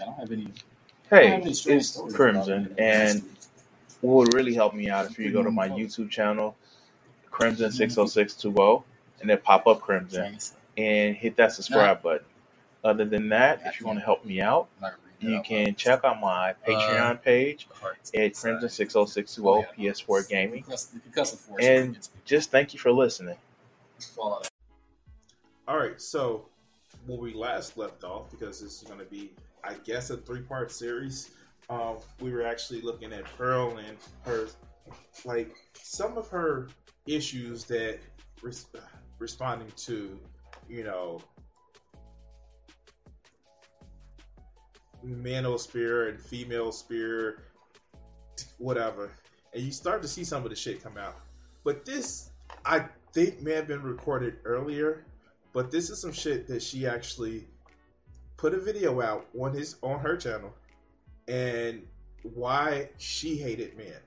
I don't have any. Hey, it's Crimson, and what would really help me out if you go to my YouTube channel, Crimson six oh six two oh, and then pop up Crimson and hit that subscribe button. Other than that, if you want to help me out, you can check out my Patreon page at Crimson six oh six two oh PS4 Gaming, and just thank you for listening. All right, so where we last left off, because this is going to be, I guess, a three-part series. Um, we were actually looking at Pearl and her, like some of her issues that res- responding to, you know, male sphere and female sphere, whatever, and you start to see some of the shit come out. But this, I think, may have been recorded earlier but this is some shit that she actually put a video out on his on her channel and why she hated men.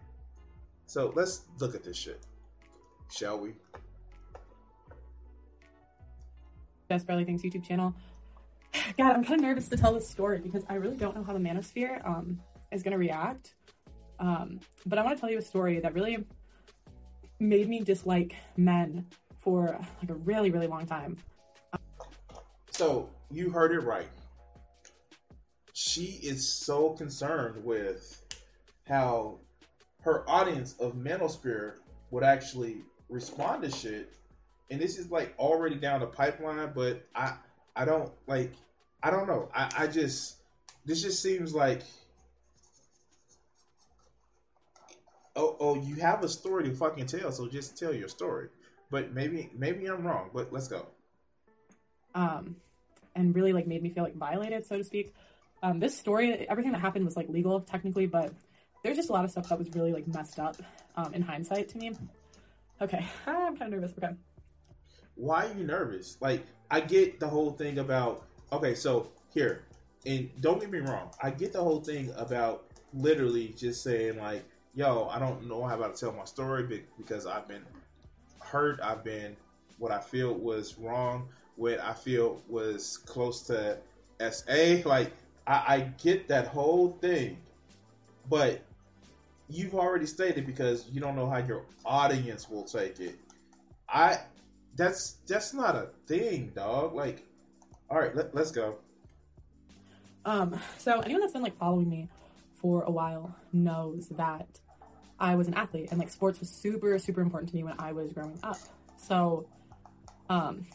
So let's look at this shit. Shall we? Just Pearly Things YouTube channel. God, I'm kind of nervous to tell this story because I really don't know how the manosphere um, is going to react. Um, but I want to tell you a story that really made me dislike men for like a really, really long time. So you heard it right. She is so concerned with how her audience of Manosphere would actually respond to shit. And this is like already down the pipeline, but I I don't like I don't know. I, I just this just seems like oh oh you have a story to fucking tell, so just tell your story. But maybe maybe I'm wrong, but let's go. Um and really like made me feel like violated, so to speak. Um, this story, everything that happened was like legal technically, but there's just a lot of stuff that was really like messed up um, in hindsight to me. Okay, I'm kind of nervous. Okay. Why are you nervous? Like, I get the whole thing about. Okay, so here, and don't get me wrong, I get the whole thing about literally just saying like, "Yo, I don't know how to tell my story because I've been hurt. I've been what I feel was wrong what I feel was close to SA. Like I, I get that whole thing, but you've already stated because you don't know how your audience will take it. I that's that's not a thing, dog. Like, all right, let, let's go. Um, so anyone that's been like following me for a while knows that I was an athlete and like sports was super super important to me when I was growing up. So, um,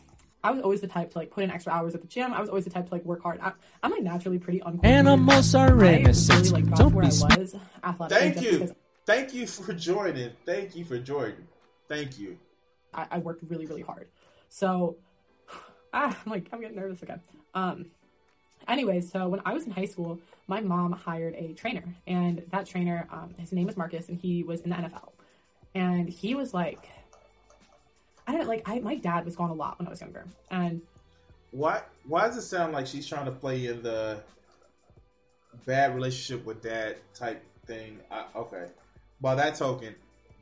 I was always the type to like put in extra hours at the gym. I was always the type to like work hard. I, am like naturally pretty uncoordinated. Animals are innocent. Really, like, Don't where be. I was athletic. Thank you. Thank you for joining. Thank you for joining. Thank you. I, I worked really, really hard. So, ah, I'm like, I'm getting nervous again. Um, anyway, so when I was in high school, my mom hired a trainer, and that trainer, um, his name was Marcus, and he was in the NFL, and he was like I don't like. I my dad was gone a lot when I was younger, and why why does it sound like she's trying to play in the bad relationship with dad type thing? I, okay, by that token,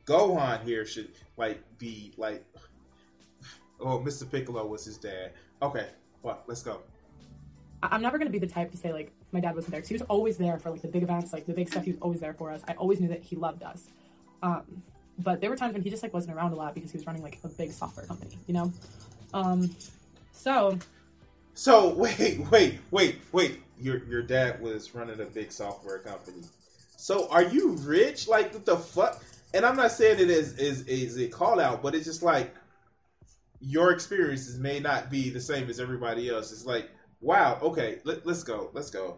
Gohan here should like be like, oh, Mr. Piccolo was his dad. Okay, well, let's go. I'm never gonna be the type to say like my dad wasn't there. Cause he was always there for like the big events, like the big stuff. He was always there for us. I always knew that he loved us. Um, but there were times when he just like wasn't around a lot because he was running like a big software company, you know. Um, so. So wait, wait, wait, wait. Your your dad was running a big software company. So are you rich? Like what the fuck? And I'm not saying it is is is a call out, but it's just like your experiences may not be the same as everybody else. It's like, wow, okay, let, let's go, let's go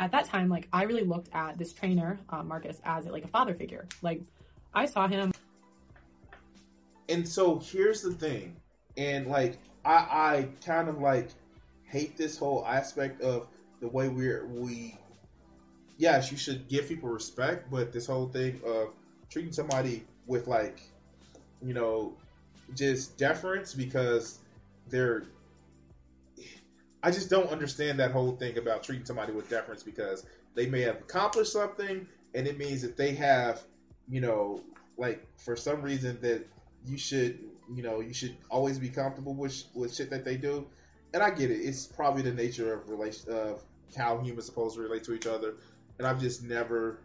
at that time, like I really looked at this trainer, uh, Marcus, as like a father figure. Like I saw him. And so here's the thing, and like I, I kind of like hate this whole aspect of the way we're we yes, you should give people respect, but this whole thing of treating somebody with like, you know, just deference because they're I just don't understand that whole thing about treating somebody with deference because they may have accomplished something and it means that they have, you know, like for some reason that you should, you know, you should always be comfortable with with shit that they do. And I get it. It's probably the nature of relation of how humans are supposed to relate to each other. And I've just never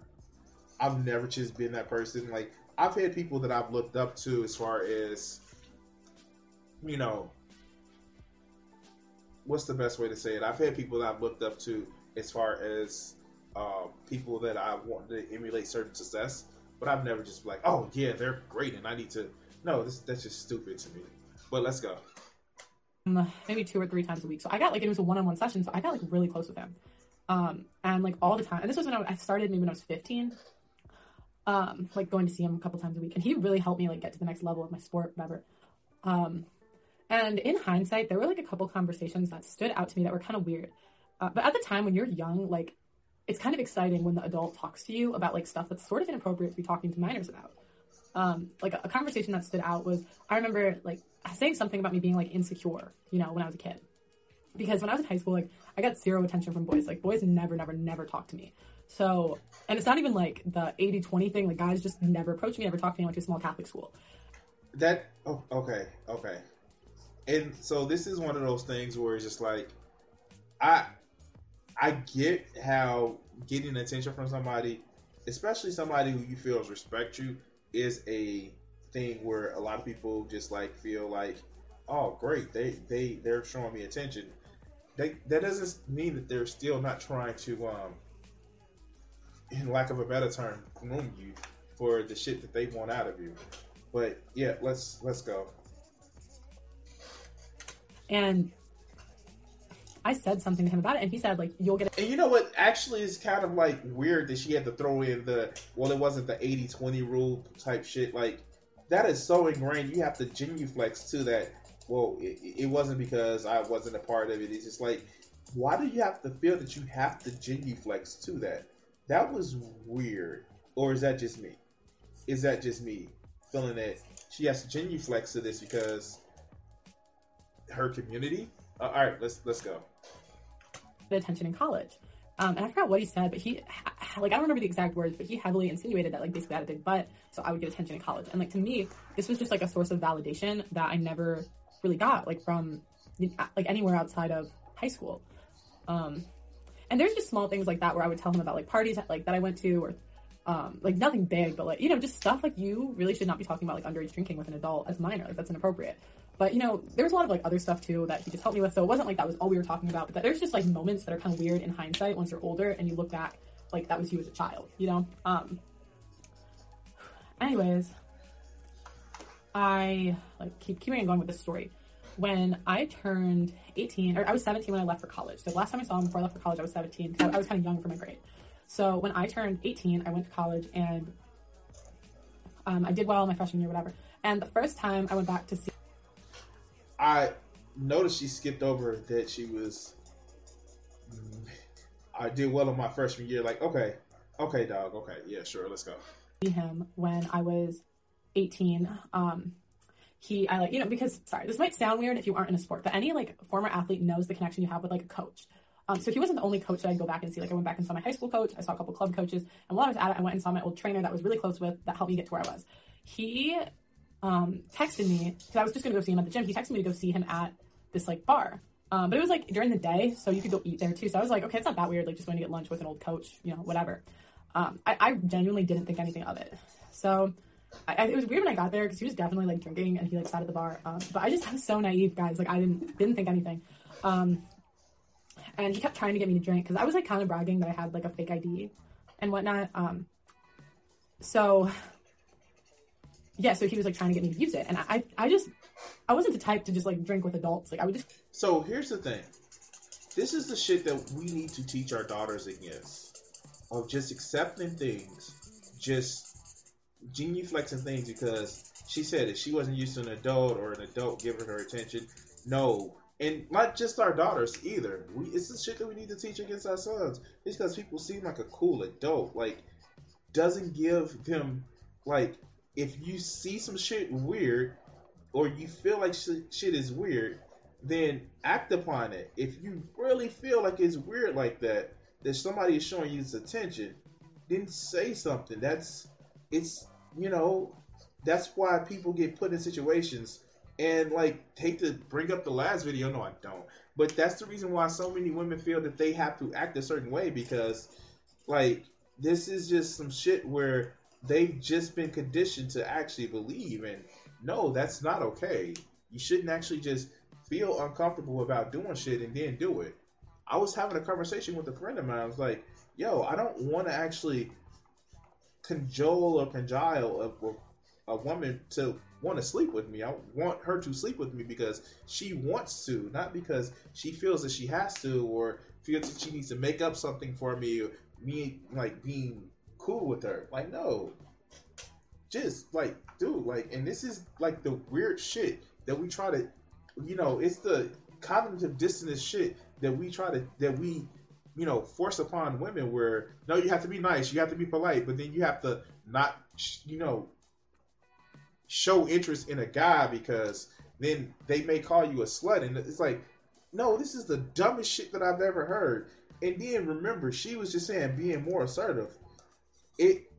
I've never just been that person. Like I've had people that I've looked up to as far as you know what's the best way to say it? I've had people that I've looked up to as far as um, people that I want to emulate certain success, but I've never just like, oh yeah, they're great, and I need to. No, this, that's just stupid to me. But let's go. Um, maybe two or three times a week. So I got like it was a one-on-one session, so I got like really close with him, um, and like all the time. And this was when I, started maybe when I was fifteen, um, like going to see him a couple times a week, and he really helped me like get to the next level of my sport, whatever. Um, and in hindsight, there were like a couple conversations that stood out to me that were kind of weird. Uh, but at the time, when you're young, like it's kind of exciting when the adult talks to you about like stuff that's sort of inappropriate to be talking to minors about. Um, like a, a conversation that stood out was I remember like saying something about me being like insecure, you know, when I was a kid. Because when I was in high school, like I got zero attention from boys. Like boys never, never, never talked to me. So, and it's not even like the 80 20 thing. Like guys just never approached me, never talked to me. I went to a small Catholic school. That, oh, okay, okay and so this is one of those things where it's just like I I get how getting attention from somebody, especially somebody who you feel respect you, is a thing where a lot of people just like feel like, oh great, they they they're showing me attention. They, that doesn't mean that they're still not trying to, um, in lack of a better term, groom you for the shit that they want out of you. But yeah, let's let's go. And I said something to him about it, and he said, like, you'll get it. And you know what actually is kind of like weird that she had to throw in the, well, it wasn't the 80 20 rule type shit. Like, that is so ingrained. You have to genuflex to that. Well, it, it wasn't because I wasn't a part of it. It's just like, why do you have to feel that you have to genuflex to that? That was weird. Or is that just me? Is that just me feeling that she has to genuflex to this because her community. Uh, all right, let's let's go. Attention in college, um, and I forgot what he said, but he like I don't remember the exact words, but he heavily insinuated that like basically I had a big butt, so I would get attention in college. And like to me, this was just like a source of validation that I never really got like from like anywhere outside of high school. Um, and there's just small things like that where I would tell him about like parties like that I went to or um, like nothing big, but like you know, just stuff like you really should not be talking about like underage drinking with an adult as minor. Like that's inappropriate. But you know, there was a lot of like other stuff too that he just helped me with. So it wasn't like that was all we were talking about. But that there's just like moments that are kind of weird in hindsight once you're older and you look back like that was you as a child. You know. Um. Anyways, I like keep keeping going with this story. When I turned 18, or I was 17 when I left for college. So the last time I saw him before I left for college, I was 17. I was kind of young for my grade. So when I turned 18, I went to college and um, I did well my freshman year, whatever. And the first time I went back to see I noticed she skipped over that she was. I did well in my freshman year. Like, okay, okay, dog, okay, yeah, sure, let's go. Him when I was 18. Um, he, I like, you know, because sorry, this might sound weird if you aren't in a sport, but any like former athlete knows the connection you have with like a coach. Um, so he wasn't the only coach that I'd go back and see. Like I went back and saw my high school coach. I saw a couple club coaches, and while I was at it, I went and saw my old trainer that was really close with that helped me get to where I was. He um, texted me because I was just gonna go see him at the gym. He texted me to go see him at this like bar. Um, but it was like during the day, so you could go eat there too. So I was like, okay, it's not that weird. Like just going to get lunch with an old coach, you know, whatever. Um, I, I, genuinely didn't think anything of it. So I, I, it was weird when I got there because he was definitely like drinking and he like sat at the bar. Um, but I just I was so naive, guys. Like I didn't didn't think anything. Um, and he kept trying to get me to drink because I was like kind of bragging that I had like a fake ID and whatnot. Um, so yeah, so he was like trying to get me to use it, and I, I just, I wasn't the type to just like drink with adults. Like I would just. So here's the thing, this is the shit that we need to teach our daughters against, of just accepting things, just genuflexing things because she said if she wasn't used to an adult or an adult giving her attention, no, and not just our daughters either. We, it's the shit that we need to teach against our sons. It's because people seem like a cool adult, like doesn't give them like if you see some shit weird or you feel like sh- shit is weird, then act upon it. If you really feel like it's weird like that, that somebody is showing you this attention, then say something. That's it's you know that's why people get put in situations and like hate to bring up the last video. No, I don't. But that's the reason why so many women feel that they have to act a certain way because like this is just some shit where they've just been conditioned to actually believe and no, that's not okay. You shouldn't actually just feel uncomfortable about doing shit and then do it. I was having a conversation with a friend of mine. I was like, yo, I don't want to actually cajole or conjile a, a woman to want to sleep with me. I want her to sleep with me because she wants to, not because she feels that she has to or feels that she needs to make up something for me me like being cool with her. Like, no. Just like, dude, like, and this is like the weird shit that we try to, you know, it's the cognitive dissonance shit that we try to, that we, you know, force upon women where, no, you have to be nice, you have to be polite, but then you have to not, you know, show interest in a guy because then they may call you a slut. And it's like, no, this is the dumbest shit that I've ever heard. And then remember, she was just saying being more assertive. It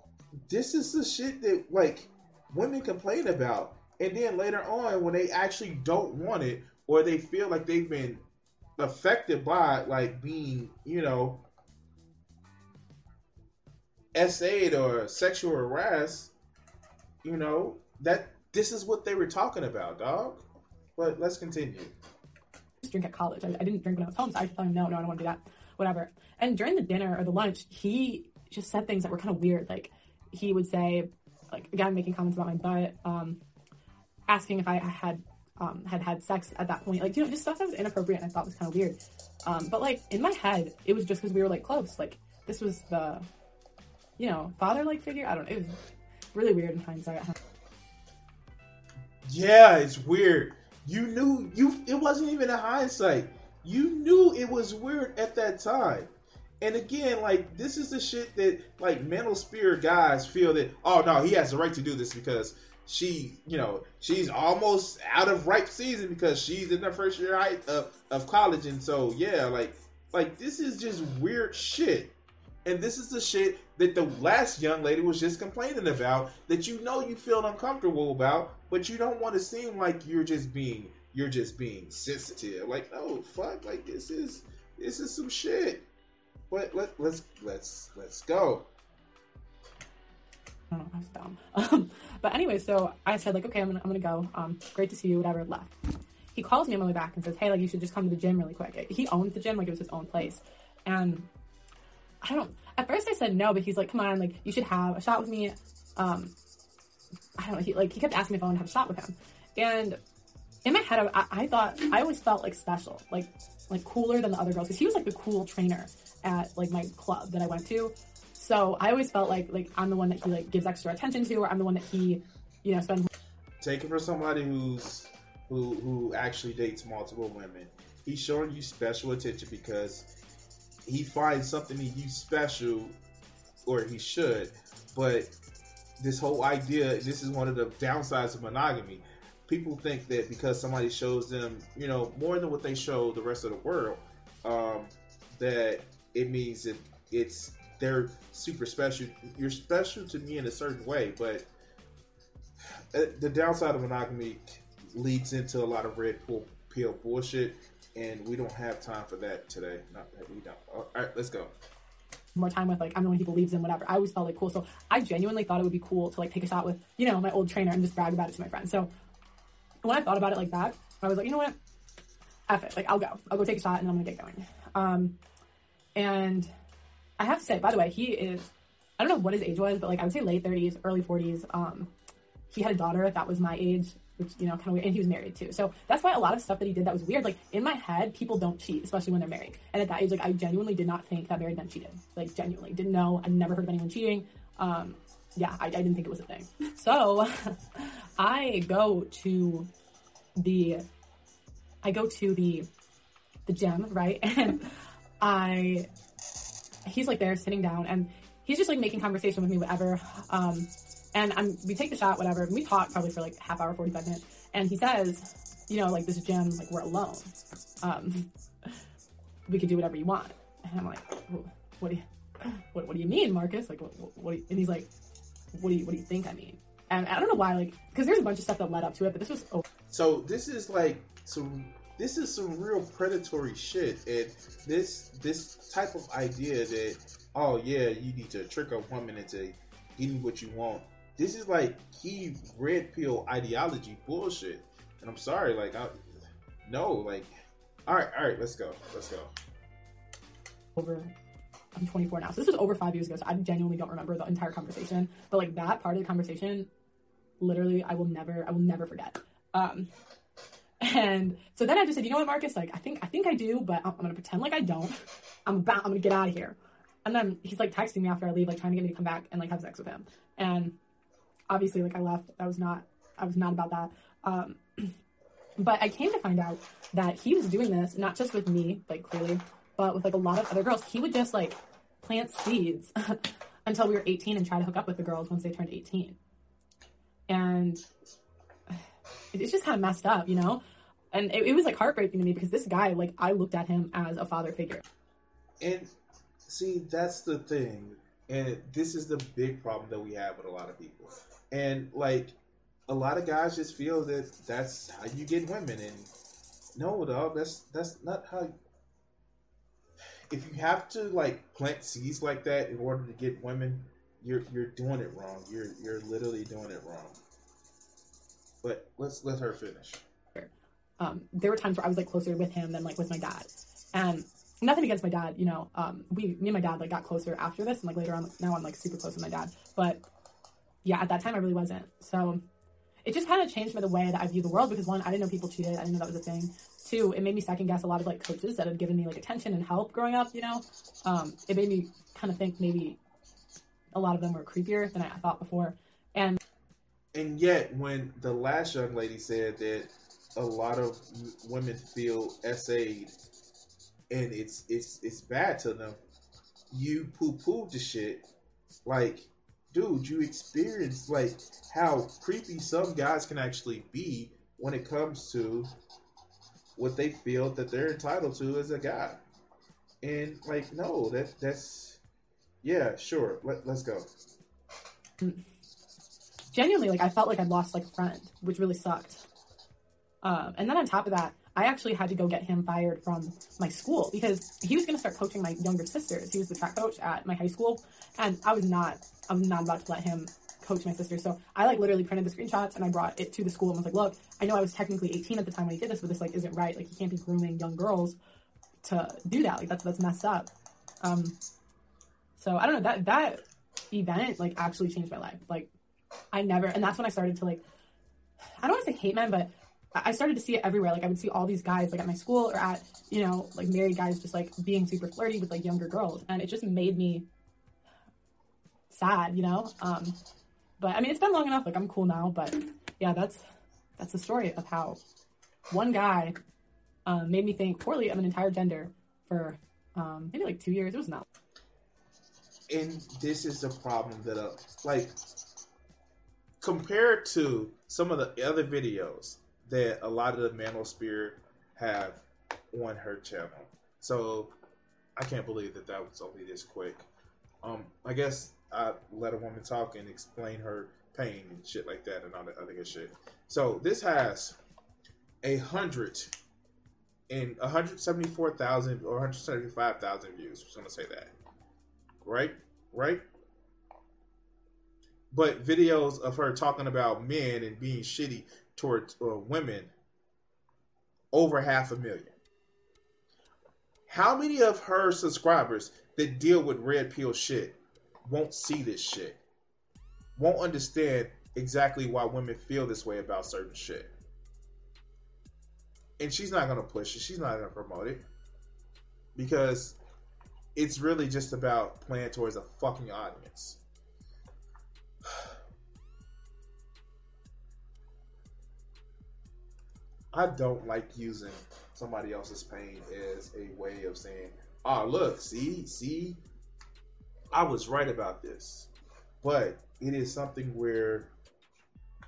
this is the shit that like women complain about. And then later on when they actually don't want it or they feel like they've been affected by like being, you know, SA'd or sexual harassed, you know, that this is what they were talking about, dog. But let's continue. Drink at college. I, I didn't drink when I was home, so I thought, no, no, I don't want to do that. Whatever. And during the dinner or the lunch, he just said things that were kind of weird. Like he would say, like again, making comments about my butt, um, asking if I had um, had had sex at that point. Like you know, just stuff that was inappropriate and I thought was kind of weird. Um, but like in my head, it was just because we were like close. Like this was the, you know, father like figure. I don't know. It was really weird in hindsight. Yeah, it's weird. You knew you it wasn't even a hindsight. You knew it was weird at that time. And again, like this is the shit that like mental spirit guys feel that oh no, he has the right to do this because she, you know, she's almost out of ripe season because she's in the first year of, of college, and so yeah, like like this is just weird shit. And this is the shit that the last young lady was just complaining about that you know you feel uncomfortable about, but you don't want to seem like you're just being you're just being sensitive. Like, no, fuck, like this is this is some shit. But let let's let's let's go. I I was dumb. Um, but anyway, so I said like, okay, I'm gonna I'm gonna go. Um, great to see you. Whatever. Left. He calls me on my way back and says, hey, like you should just come to the gym really quick. He owned the gym like it was his own place, and I don't. At first, I said no, but he's like, "Come on, like you should have a shot with me." Um, I don't know. He like he kept asking me if I wanted to have a shot with him, and in my head, I, I thought I always felt like special, like like cooler than the other girls because he was like the cool trainer at like my club that I went to. So I always felt like like I'm the one that he like gives extra attention to, or I'm the one that he, you know, spends. Take it for somebody who's who who actually dates multiple women. He's showing you special attention because he finds something in you special, or he should. But this whole idea, this is one of the downsides of monogamy. People think that because somebody shows them, you know, more than what they show the rest of the world, um, that it means that it's they're super special. You're special to me in a certain way, but uh, the downside of monogamy leads into a lot of red pill bullshit and we don't have time for that today. Not that we don't. All right, let's go. More time with like I'm the one he believes in, whatever. I always felt like cool, so I genuinely thought it would be cool to like take a shot with you know my old trainer and just brag about it to my friends. So when I thought about it like that, I was like, you know what, F it, like I'll go, I'll go take a shot and I'm gonna get going. Um, and I have to say, by the way, he is I don't know what his age was, but like I would say late 30s, early 40s. Um, he had a daughter that was my age which you know kind of weird. And he was married too, so that's why a lot of stuff that he did that was weird. Like in my head, people don't cheat, especially when they're married. And at that age, like I genuinely did not think that married men cheated. Like genuinely didn't know. I never heard of anyone cheating. Um, yeah, I, I didn't think it was a thing. So I go to the I go to the the gym, right? And I he's like there sitting down and he's just like making conversation with me, whatever. Um, and I'm we take the shot, whatever. And we talk probably for like half hour, forty five minutes. And he says, you know, like this gym, like we're alone. Um, we could do whatever you want. And I'm like, what do you, what, what do you mean, Marcus? Like, what, what, and he's like, what do you, what do you think I mean? And I don't know why, like, because there's a bunch of stuff that led up to it, but this was. So this is like some. This is some real predatory shit, and this this type of idea that oh yeah, you need to trick a woman into getting what you want. This is like key red pill ideology bullshit, and I'm sorry, like I no, like all right, all right, let's go, let's go. Over I'm 24 now. So this was over five years ago. So I genuinely don't remember the entire conversation. But like that part of the conversation, literally, I will never, I will never forget. Um, and so then I just said, you know what, Marcus? Like, I think, I think I do, but I'm, I'm gonna pretend like I don't. I'm about, I'm gonna get out of here. And then he's like texting me after I leave, like trying to get me to come back and like have sex with him. And obviously, like I left. I was not, I was not about that. Um, but I came to find out that he was doing this not just with me, like clearly, but with like a lot of other girls, he would just like plant seeds until we were 18 and try to hook up with the girls once they turned 18. And it's just kind of messed up, you know? And it, it was like heartbreaking to me because this guy, like, I looked at him as a father figure. And see, that's the thing. And this is the big problem that we have with a lot of people. And like, a lot of guys just feel that that's how you get women. And no, dog, that's that's not how You... if you have to like plant seeds like that in order to get women, you're you're doing it wrong. You're you're literally doing it wrong. But let's let her finish. Um, there were times where I was like closer with him than like with my dad, and nothing against my dad. You know, um, we me and my dad like got closer after this, and like later on, now I'm like super close with my dad. But yeah, at that time I really wasn't. So it just kind of changed the way that I view the world because one, I didn't know people cheated. I didn't know that was a thing. Two, it made me second guess a lot of like coaches that had given me like attention and help growing up. You know, um, it made me kind of think maybe a lot of them were creepier than I thought before. And and yet, when the last young lady said that a lot of women feel SA'd and it's it's it's bad to them, you poo pooed the shit like dude, you experience like how creepy some guys can actually be when it comes to what they feel that they're entitled to as a guy. And like, no, that that's yeah, sure. Let, let's go. Genuinely, like I felt like I'd lost like a friend, which really sucked. Um, and then on top of that, I actually had to go get him fired from my school because he was going to start coaching my younger sisters. He was the track coach at my high school, and I was not I'm not about to let him coach my sister. So I like literally printed the screenshots and I brought it to the school and was like, look, I know I was technically 18 at the time when he did this, but this like isn't right. Like you can't be grooming young girls to do that. Like that's that's messed up. Um, so I don't know that that event like actually changed my life. Like I never, and that's when I started to like, I don't want to say hate men, but I started to see it everywhere. Like I would see all these guys like at my school or at you know like married guys just like being super flirty with like younger girls, and it just made me sad, you know. Um, but I mean, it's been long enough. Like I'm cool now. But yeah, that's that's the story of how one guy um, made me think poorly of an entire gender for um, maybe like two years. It was not. And this is the problem that, uh, like, compared to some of the other videos that a lot of the manosphere have on her channel. So I can't believe that that was only this quick. Um, I guess I let a woman talk and explain her pain and shit like that and all that other good shit. So this has a hundred and 174,000 or 175,000 views. I'm gonna say that. Right? Right? But videos of her talking about men and being shitty towards uh, women over half a million. How many of her subscribers that deal with red pill shit won't see this shit, won't understand exactly why women feel this way about certain shit. And she's not going to push it, she's not going to promote it because it's really just about playing towards a fucking audience. I don't like using somebody else's pain as a way of saying, "Oh, look, see, see, I was right about this." But it is something where,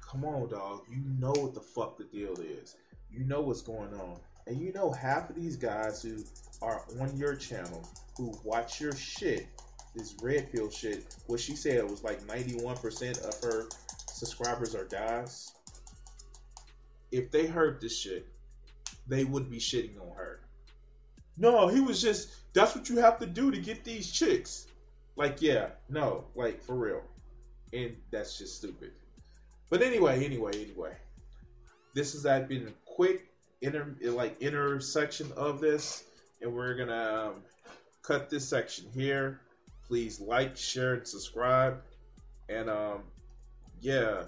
come on, dog, you know what the fuck the deal is. You know what's going on, and you know half of these guys who are on your channel who watch your shit, this red pill shit. What she said was like ninety-one percent of her subscribers are guys. If they heard this shit, they would be shitting on her. No, he was just that's what you have to do to get these chicks. Like, yeah, no, like for real. And that's just stupid. But anyway, anyway, anyway. This has been a quick inter like intersection of this, and we're gonna um, cut this section here. Please like, share, and subscribe. And um, yeah,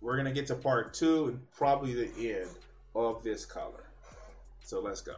we're gonna get to part two and probably the end of this color. So let's go.